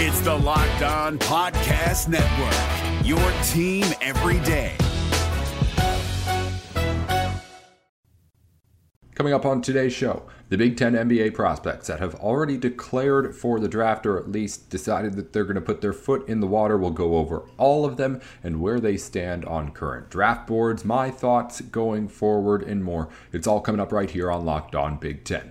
It's the Locked On Podcast Network, your team every day. Coming up on today's show, the Big Ten NBA prospects that have already declared for the draft or at least decided that they're going to put their foot in the water. We'll go over all of them and where they stand on current draft boards, my thoughts going forward, and more. It's all coming up right here on Locked On Big Ten.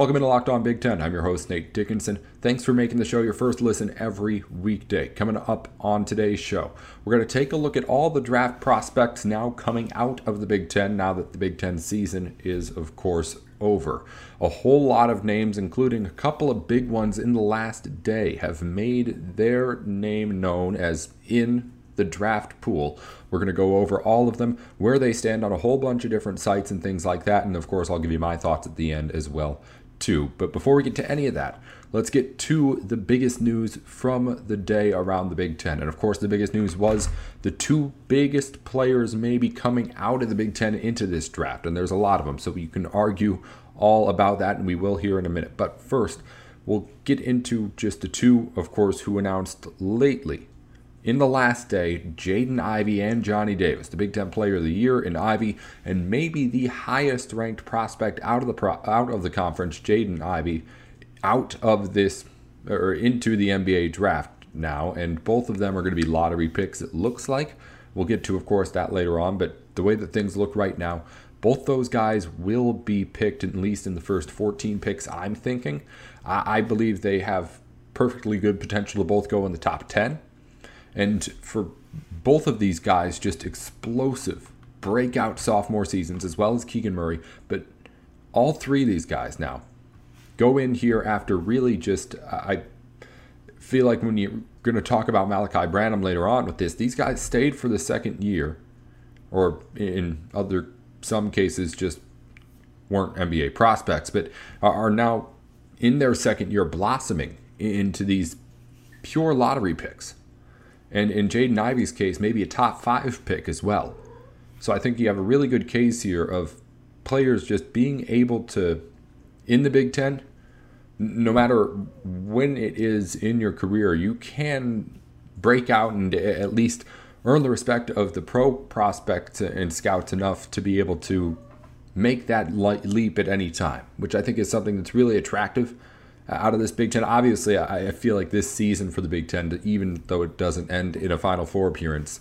Welcome into Locked On Big Ten. I'm your host, Nate Dickinson. Thanks for making the show your first listen every weekday. Coming up on today's show, we're going to take a look at all the draft prospects now coming out of the Big Ten, now that the Big Ten season is, of course, over. A whole lot of names, including a couple of big ones in the last day, have made their name known as in the draft pool. We're going to go over all of them, where they stand on a whole bunch of different sites and things like that. And of course, I'll give you my thoughts at the end as well too. But before we get to any of that, let's get to the biggest news from the day around the Big Ten. And of course, the biggest news was the two biggest players maybe coming out of the Big Ten into this draft. And there's a lot of them, so you can argue all about that, and we will here in a minute. But first, we'll get into just the two, of course, who announced lately in the last day, Jaden Ivey and Johnny Davis, the Big Ten Player of the Year in Ivey, and maybe the highest ranked prospect out of the pro- out of the conference, Jaden Ivey, out of this or into the NBA draft now, and both of them are going to be lottery picks. It looks like we'll get to, of course, that later on. But the way that things look right now, both those guys will be picked at least in the first 14 picks. I'm thinking. I, I believe they have perfectly good potential to both go in the top 10 and for both of these guys, just explosive breakout sophomore seasons, as well as Keegan Murray. But all three of these guys now go in here after really just, I feel like when you're going to talk about Malachi Branham later on with this, these guys stayed for the second year, or in other some cases, just weren't NBA prospects, but are now in their second year blossoming into these pure lottery picks and in Jaden Ivey's case, maybe a top five pick as well. So I think you have a really good case here of players just being able to, in the Big Ten, no matter when it is in your career, you can break out and at least earn the respect of the pro prospects and scouts enough to be able to make that leap at any time, which I think is something that's really attractive Uh, out of this Big Ten. Obviously, I feel like this season for the Big Ten, even though it doesn't end in a Final Four appearance,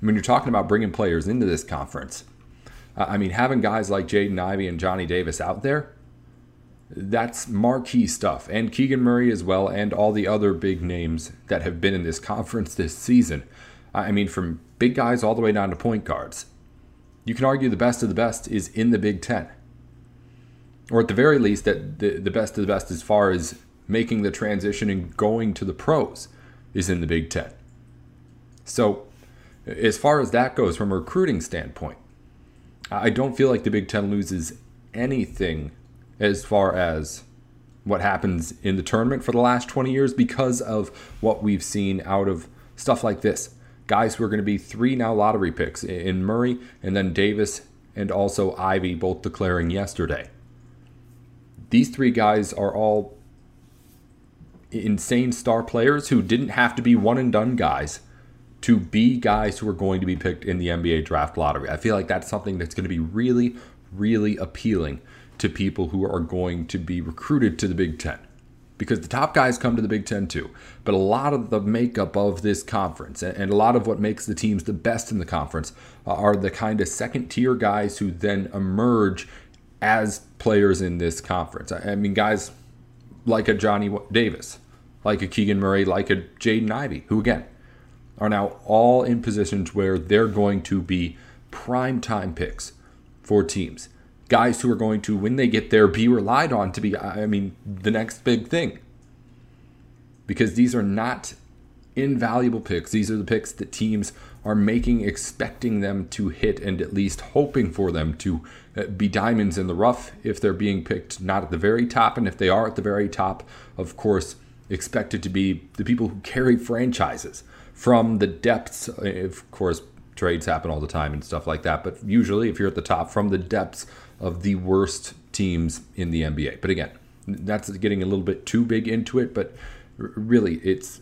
when you're talking about bringing players into this conference, uh, I mean, having guys like Jaden Ivey and Johnny Davis out there, that's marquee stuff. And Keegan Murray as well, and all the other big names that have been in this conference this season. I mean, from big guys all the way down to point guards. You can argue the best of the best is in the Big Ten or at the very least, that the, the best of the best as far as making the transition and going to the pros is in the Big Ten. So, as far as that goes from a recruiting standpoint, I don't feel like the Big Ten loses anything as far as what happens in the tournament for the last 20 years because of what we've seen out of stuff like this. Guys who are going to be three now lottery picks in Murray and then Davis and also Ivey both declaring yesterday these three guys are all insane star players who didn't have to be one and done guys to be guys who are going to be picked in the NBA draft lottery. I feel like that's something that's going to be really, really appealing to people who are going to be recruited to the Big Ten. Because the top guys come to the Big Ten too. But a lot of the makeup of this conference and a lot of what makes the teams the best in the conference are the kind of second tier guys who then emerge as players in this conference. I mean, guys like a Johnny Davis, like a Keegan Murray, like a Jaden Ivey, who again are now all in positions where they're going to be prime time picks for teams. Guys who are going to, when they get there, be relied on to be, I mean, the next big thing. Because these are not invaluable picks. These are the picks that teams are making, expecting them to hit, and at least hoping for them to uh, be diamonds in the rough if they're being picked not at the very top. And if they are at the very top, of course, expected to be the people who carry franchises from the depths. Of course, trades happen all the time and stuff like that. But usually, if you're at the top, from the depths of the worst teams in the NBA. But again, that's getting a little bit too big into it. But really, it's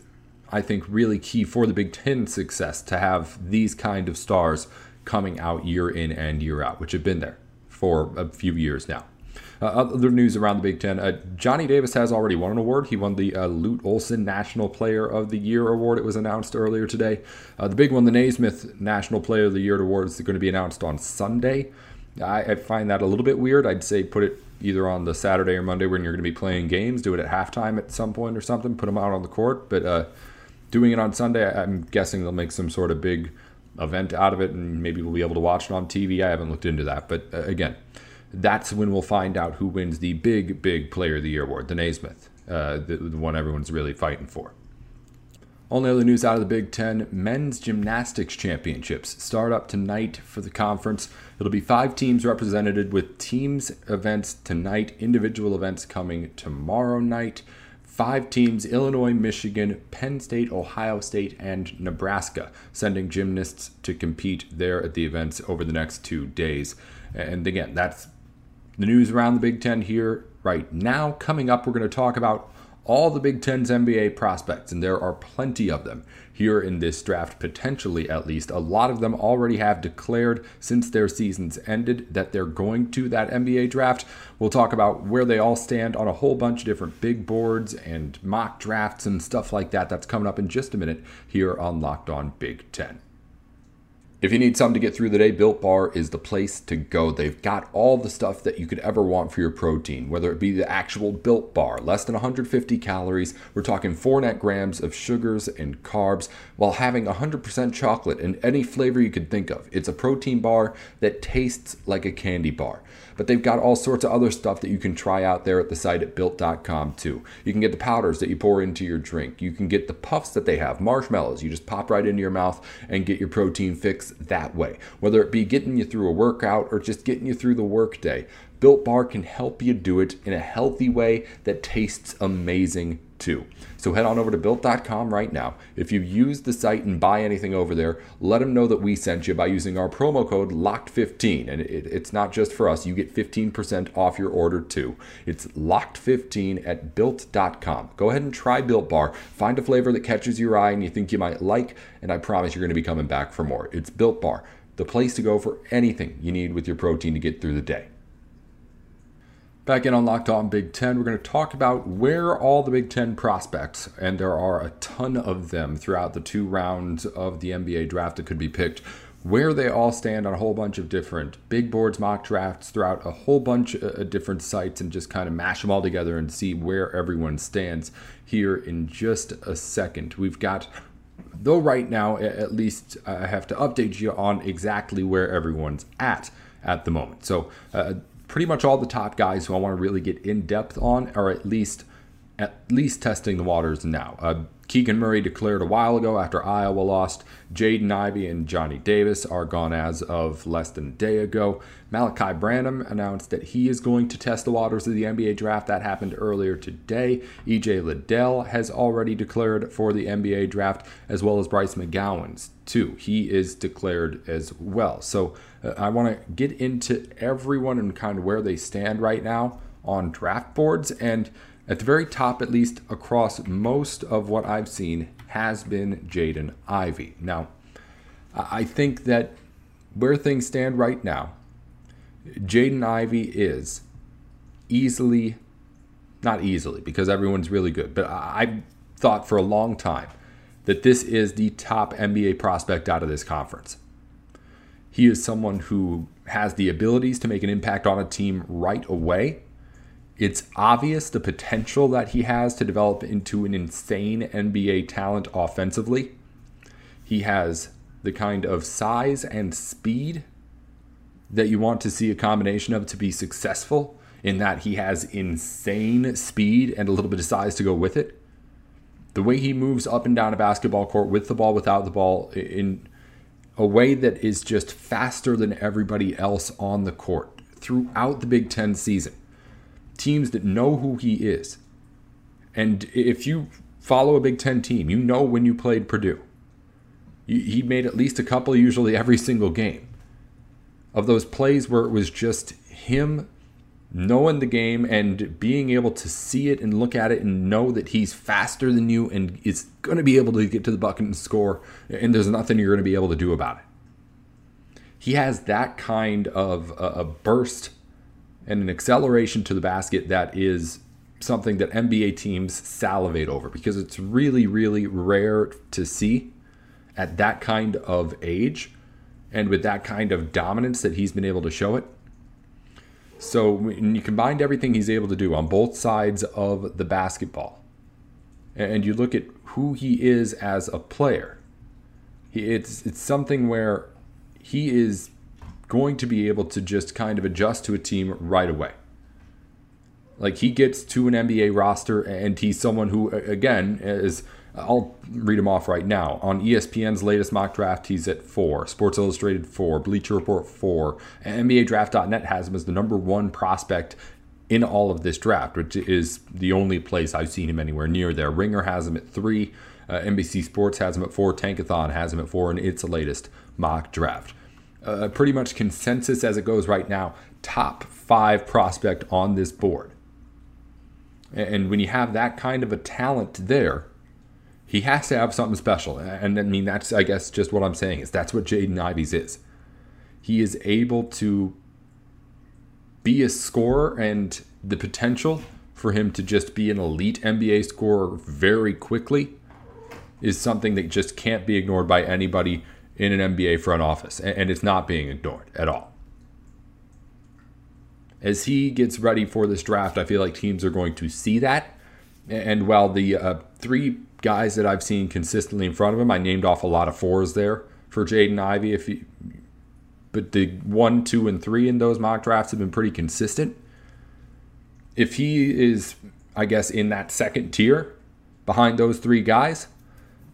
I think really key for the Big Ten success to have these kind of stars coming out year in and year out, which have been there for a few years now. Uh, other news around the Big Ten: uh, Johnny Davis has already won an award. He won the uh, Lute Olson National Player of the Year award. It was announced earlier today. Uh, the big one, the Naismith National Player of the Year award, is going to be announced on Sunday. I, I find that a little bit weird. I'd say put it either on the Saturday or Monday when you're going to be playing games. Do it at halftime at some point or something. Put them out on the court, but uh, doing it on Sunday, I'm guessing they'll make some sort of big event out of it, and maybe we'll be able to watch it on TV. I haven't looked into that, but uh, again, that's when we'll find out who wins the big, big Player of the Year award, the Naismith, uh, the, the one everyone's really fighting for. Only other news out of the Big Ten men's gymnastics championships start up tonight for the conference. It'll be five teams represented with teams events tonight, individual events coming tomorrow night five teams Illinois, Michigan, Penn State, Ohio State, and Nebraska, sending gymnasts to compete there at the events over the next two days. And again, that's the news around the Big Ten here right now. Coming up, we're going to talk about all the Big Ten's NBA prospects, and there are plenty of them here in this draft, potentially at least. A lot of them already have declared since their seasons ended that they're going to that NBA draft. We'll talk about where they all stand on a whole bunch of different big boards and mock drafts and stuff like that. That's coming up in just a minute here on Locked On Big Ten. If you need something to get through the day, Built Bar is the place to go. They've got all the stuff that you could ever want for your protein, whether it be the actual Built Bar, less than 150 calories. We're talking 4 net grams of sugars and carbs while having 100% chocolate and any flavor you could think of. It's a protein bar that tastes like a candy bar. But they've got all sorts of other stuff that you can try out there at the site at built.com too. You can get the powders that you pour into your drink. You can get the puffs that they have, marshmallows. You just pop right into your mouth and get your protein fix that way. Whether it be getting you through a workout or just getting you through the workday, Built Bar can help you do it in a healthy way that tastes amazing too. So head on over to built.com right now. If you use the site and buy anything over there, let them know that we sent you by using our promo code LOCKED15. And it, it's not just for us, you get 15% off your order too. It's LOCKED15 at built.com. Go ahead and try Built Bar. Find a flavor that catches your eye and you think you might like, and I promise you're going to be coming back for more. It's Built Bar, the place to go for anything you need with your protein to get through the day. Back in on Locked On Big Ten, we're going to talk about where all the Big Ten prospects, and there are a ton of them throughout the two rounds of the NBA draft that could be picked, where they all stand on a whole bunch of different big boards mock drafts throughout a whole bunch of different sites, and just kind of mash them all together and see where everyone stands here in just a second. We've got though right now at least i have to update you on exactly where everyone's at at the moment so uh, pretty much all the top guys who I want to really get in depth on are at least at least testing the waters now. Uh, Keegan Murray declared a while ago after Iowa lost. Jaden Ivey and Johnny Davis are gone as of less than a day ago. Malachi Branham announced that he is going to test the waters of the NBA draft. That happened earlier today. EJ Liddell has already declared for the NBA draft, as well as Bryce McGowens, too. He is declared as well. So uh, I want to get into everyone and kind of where they stand right now on draft boards. And at the very top, at least across most of what I've seen, has been Jaden Ivey. Now, I think that where things stand right now, Jaden Ivey is easily, not easily, because everyone's really good, but I've thought for a long time that this is the top NBA prospect out of this conference. He is someone who has the abilities to make an impact on a team right away it's obvious the potential that he has to develop into an insane NBA talent offensively. He has the kind of size and speed that you want to see a combination of to be successful, in that he has insane speed and a little bit of size to go with it. The way he moves up and down a basketball court with the ball, without the ball, in a way that is just faster than everybody else on the court throughout the Big Ten season. Teams that know who he is. And if you follow a Big Ten team, you know when you played Purdue. He made at least a couple, usually every single game, of those plays where it was just him knowing the game and being able to see it and look at it and know that he's faster than you and is going to be able to get to the bucket and score, and there's nothing you're going to be able to do about it. He has that kind of uh, a, burst and an acceleration to the basket that is something that NBA teams salivate over because it's really, really rare to see at that kind of age and with that kind of dominance that he's been able to show it. So when you combine everything he's able to do on both sides of the basketball, and you look at who he is as a player, it's it's something where he is going to be able to just kind of adjust to a team right away. Like he gets to an NBA roster, and he's someone who, again, is I'll read them off right now. On ESPN's latest mock draft, he's at four. Sports Illustrated, four. Bleacher Report, four. And NBADraft.net has him as the number one prospect in all of this draft, which is the only place I've seen him anywhere near there. Ringer has him at three. Uh, NBC Sports has him at four. Tankathon has him at four, and it's the latest mock draft. Uh, pretty much consensus as it goes right now, top five prospect on this board. And when you have that kind of a talent there, he has to have something special. And I mean, that's, I guess, just what I'm saying is that's what Jaden Ivey's is. He is able to be a scorer and the potential for him to just be an elite NBA scorer very quickly is something that just can't be ignored by anybody in an NBA front office. And it's not being ignored at all. As he gets ready for this draft, I feel like teams are going to see that. And while the uh, three guys that I've seen consistently in front of him. I named off a lot of fours there for Jaden Ivey. If but the one, two, and three in those mock drafts have been pretty consistent. If he is, I guess, in that second tier behind those three guys,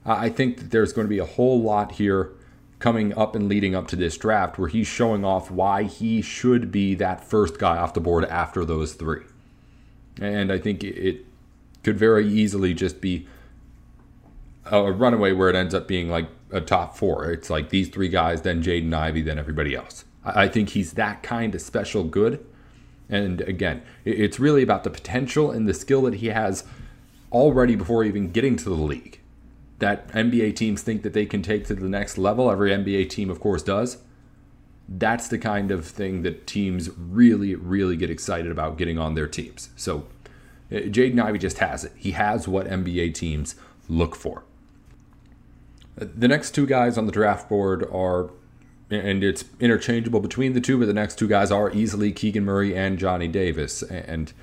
I think that there's going to be a whole lot here coming up and leading up to this draft where he's showing off why he should be that first guy off the board after those three. And I think it could very easily just be a runaway where it ends up being like a top four. It's like these three guys, then Jaden Ivey, then everybody else. I think he's that kind of special good. And again, it's really about the potential and the skill that he has already before even getting to the league. That NBA teams think that they can take to the next level. Every NBA team, of course, does. That's the kind of thing that teams really, really get excited about getting on their teams. So uh, Jaden Ivey just has it. He has what NBA teams look for. The next two guys on the draft board are, and it's interchangeable between the two, but the next two guys are easily Keegan Murray and Johnny Davis. And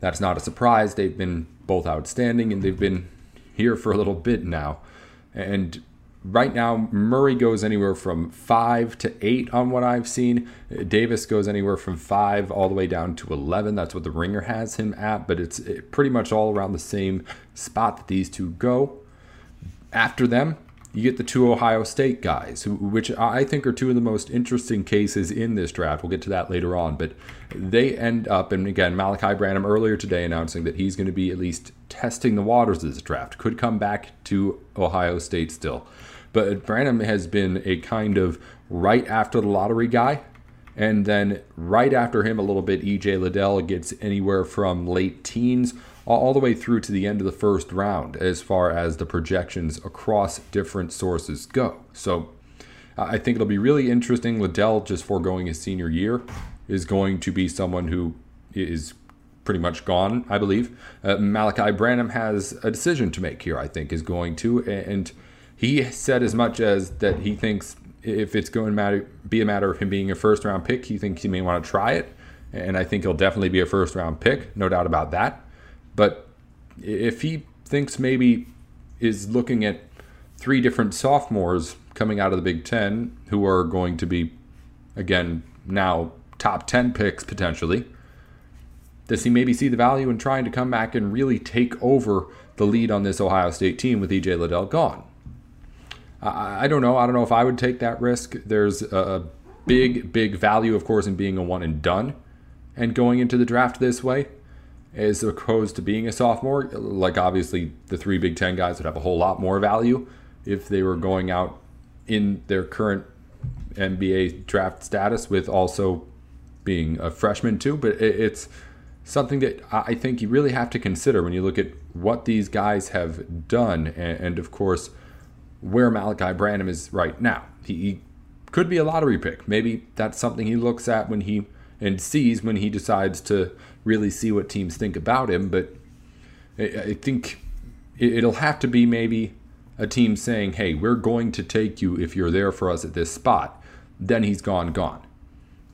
that's not a surprise. They've been both outstanding and they've been here for a little bit now. And right now, Murray goes anywhere from five to eight on what I've seen. Davis goes anywhere from five all the way down to 11. That's what the ringer has him at, but it's pretty much all around the same spot that these two go. After them, you get the two Ohio State guys, which I think are two of the most interesting cases in this draft. We'll get to that later on, but they end up, and again, Malachi Branham earlier today announcing that he's going to be at least testing the waters of this draft. Could come back to Ohio State still. But Branham has been a kind of right after the lottery guy. And then right after him, a little bit, EJ Liddell gets anywhere from late teens all the way through to the end of the first round as far as the projections across different sources go. So I think it'll be really interesting. Liddell, just foregoing his senior year, is going to be someone who is pretty much gone, I believe. Uh, Malachi Branham has a decision to make here, I think, is going to. And he said as much as that he thinks if it's going to be a matter of him being a first round pick, he thinks he may want to try it. And I think he'll definitely be a first round pick, no doubt about that. But if he thinks maybe is looking at three different sophomores coming out of the Big Ten who are going to be, again, now top 10 picks potentially, does he maybe see the value in trying to come back and really take over the lead on this Ohio State team with EJ Liddell gone? I, I don't know. I don't know if I would take that risk. There's a big, big value, of course, in being a one and done and going into the draft this way as opposed to being a sophomore. Like, obviously, the three Big Ten guys would have a whole lot more value if they were going out in their current NBA draft status with also being a freshman, too. But it's something that I think you really have to consider when you look at what these guys have done, and, of course, where Malachi Branham is right now. He could be a lottery pick. Maybe that's something he looks at when he and sees when he decides to really see what teams think about him. But I think it'll have to be maybe a team saying, hey, we're going to take you if you're there for us at this spot. Then he's gone, gone.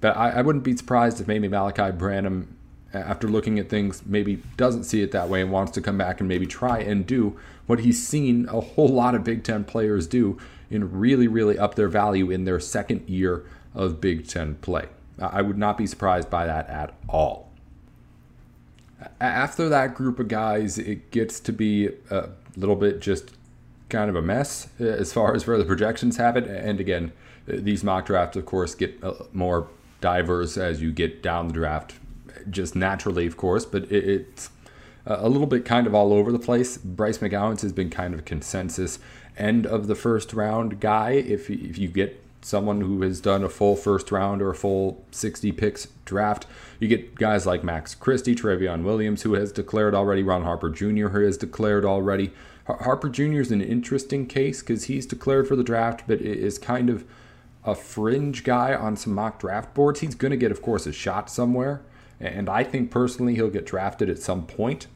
But I, I wouldn't be surprised if maybe Malachi Branham, after looking at things, maybe doesn't see it that way and wants to come back and maybe try and do what he's seen a whole lot of Big Ten players do and really, really up their value in their second year of Big Ten play. I would not be surprised by that at all. After that group of guys, it gets to be a little bit just kind of a mess uh, as far as where the projections have it. And again, uh, these mock drafts, of course, get uh, more diverse as you get down the draft, just naturally, of course, but it's a little bit kind of all over the place. Bryce McGowens has been kind of a consensus end of the first round guy. If, if you get someone who has done a full first round or a full 60 picks draft. You get guys like Max Christie, Trevion Williams, who has declared already, Ron Harper Jr., who has declared already. Harper Jr. is an interesting case because he's declared for the draft, but is kind of a fringe guy on some mock draft boards. He's going to get, of course, a shot somewhere. And I think personally he'll get drafted at some point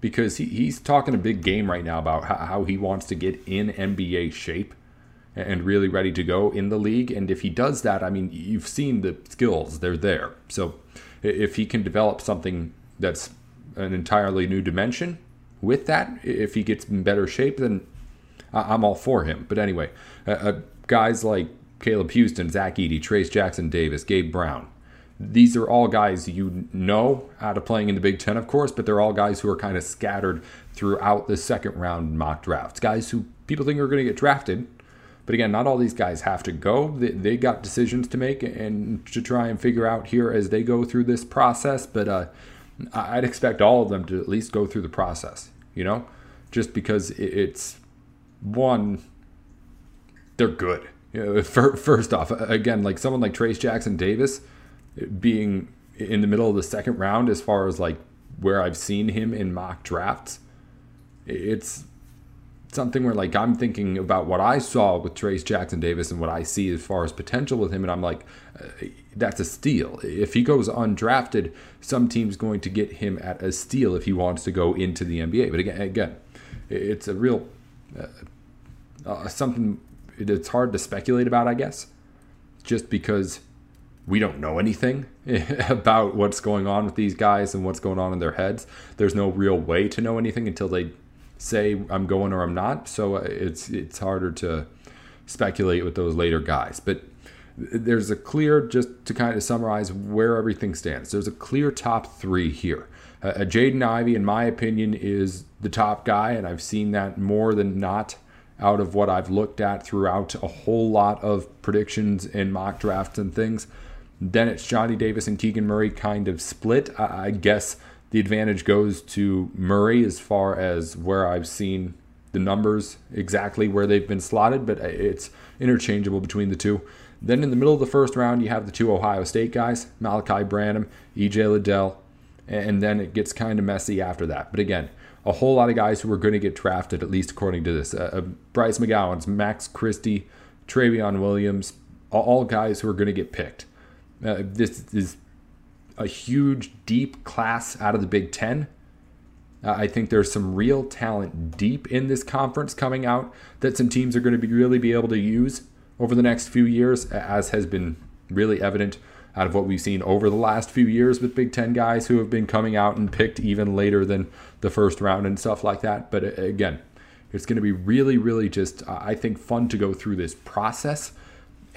because he, he's talking a big game right now about how, he wants to get in NBA shape and really ready to go in the league. And if he does that, I mean, you've seen the skills, they're there. So if he can develop something that's an entirely new dimension with that, if he gets in better shape, then I'm all for him. But anyway, uh, guys like Caleb Houstan, Zach Edey, Trayce Jackson-Davis, Gabe Brown, these are all guys you know out of playing in the Big Ten, of course, but they're all guys who are kind of scattered throughout the second round mock drafts. Guys who people think are going to get drafted, but again, not all these guys have to go. They, they got decisions to make and to try and figure out here as they go through this process. But uh, I'd expect all of them to at least go through the process, you know, just because it's one, they're good. You know, first off, again, like someone like Trayce Jackson-Davis being in the middle of the second round, as far as like where I've seen him in mock drafts, it's something where like I'm thinking about what I saw with Trayce Jackson-Davis and what I see as far as potential with him, and I'm like, uh, that's a steal. If he goes undrafted, some team's going to get him at a steal if he wants to go into the NBA. But again, again, it's a real uh, uh, something that's hard to speculate about, I guess, just because we don't know anything about what's going on with these guys and what's going on in their heads. There's no real way to know anything until they say I'm going or I'm not. So uh, it's it's harder to speculate with those later guys. But there's a clear, just to kind of summarize where everything stands. There's a clear top three here. Uh, Jaden Ivey, in my opinion, is the top guy, and I've seen that more than not out of what I've looked at throughout a whole lot of predictions and mock drafts and things. Then it's Johnny Davis and Keegan Murray kind of split. I, I guess the advantage goes to Murray as far as where I've seen the numbers exactly where they've been slotted, but it's interchangeable between the two. Then in the middle of the first round, you have the two Ohio State guys, Malachi Branham, EJ Liddell, and then it gets kind of messy after that. But again, a whole lot of guys who are going to get drafted, at least according to this. Uh, uh Bryce McGowens, Max Christie, Trevion Williams, all guys who are going to get picked. Uh, this is a huge, deep class out of the Big Ten. Uh, I think there's some real talent deep in this conference coming out that some teams are going to be really be able to use over the next few years, as has been really evident out of what we've seen over the last few years with Big Ten guys who have been coming out and picked even later than the first round and stuff like that. But uh, again, it's going to be really, really just, I think, fun to go through this process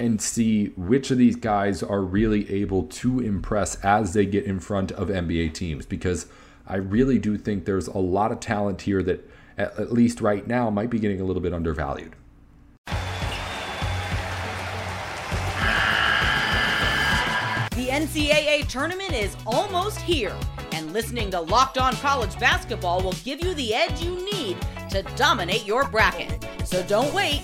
and see which of these guys are really able to impress as they get in front of NBA teams because I really do think there's a lot of talent here that, at least right now, might be getting a little bit undervalued. The NCAA tournament is almost here, and listening to Locked On College Basketball will give you the edge you need to dominate your bracket. So don't wait.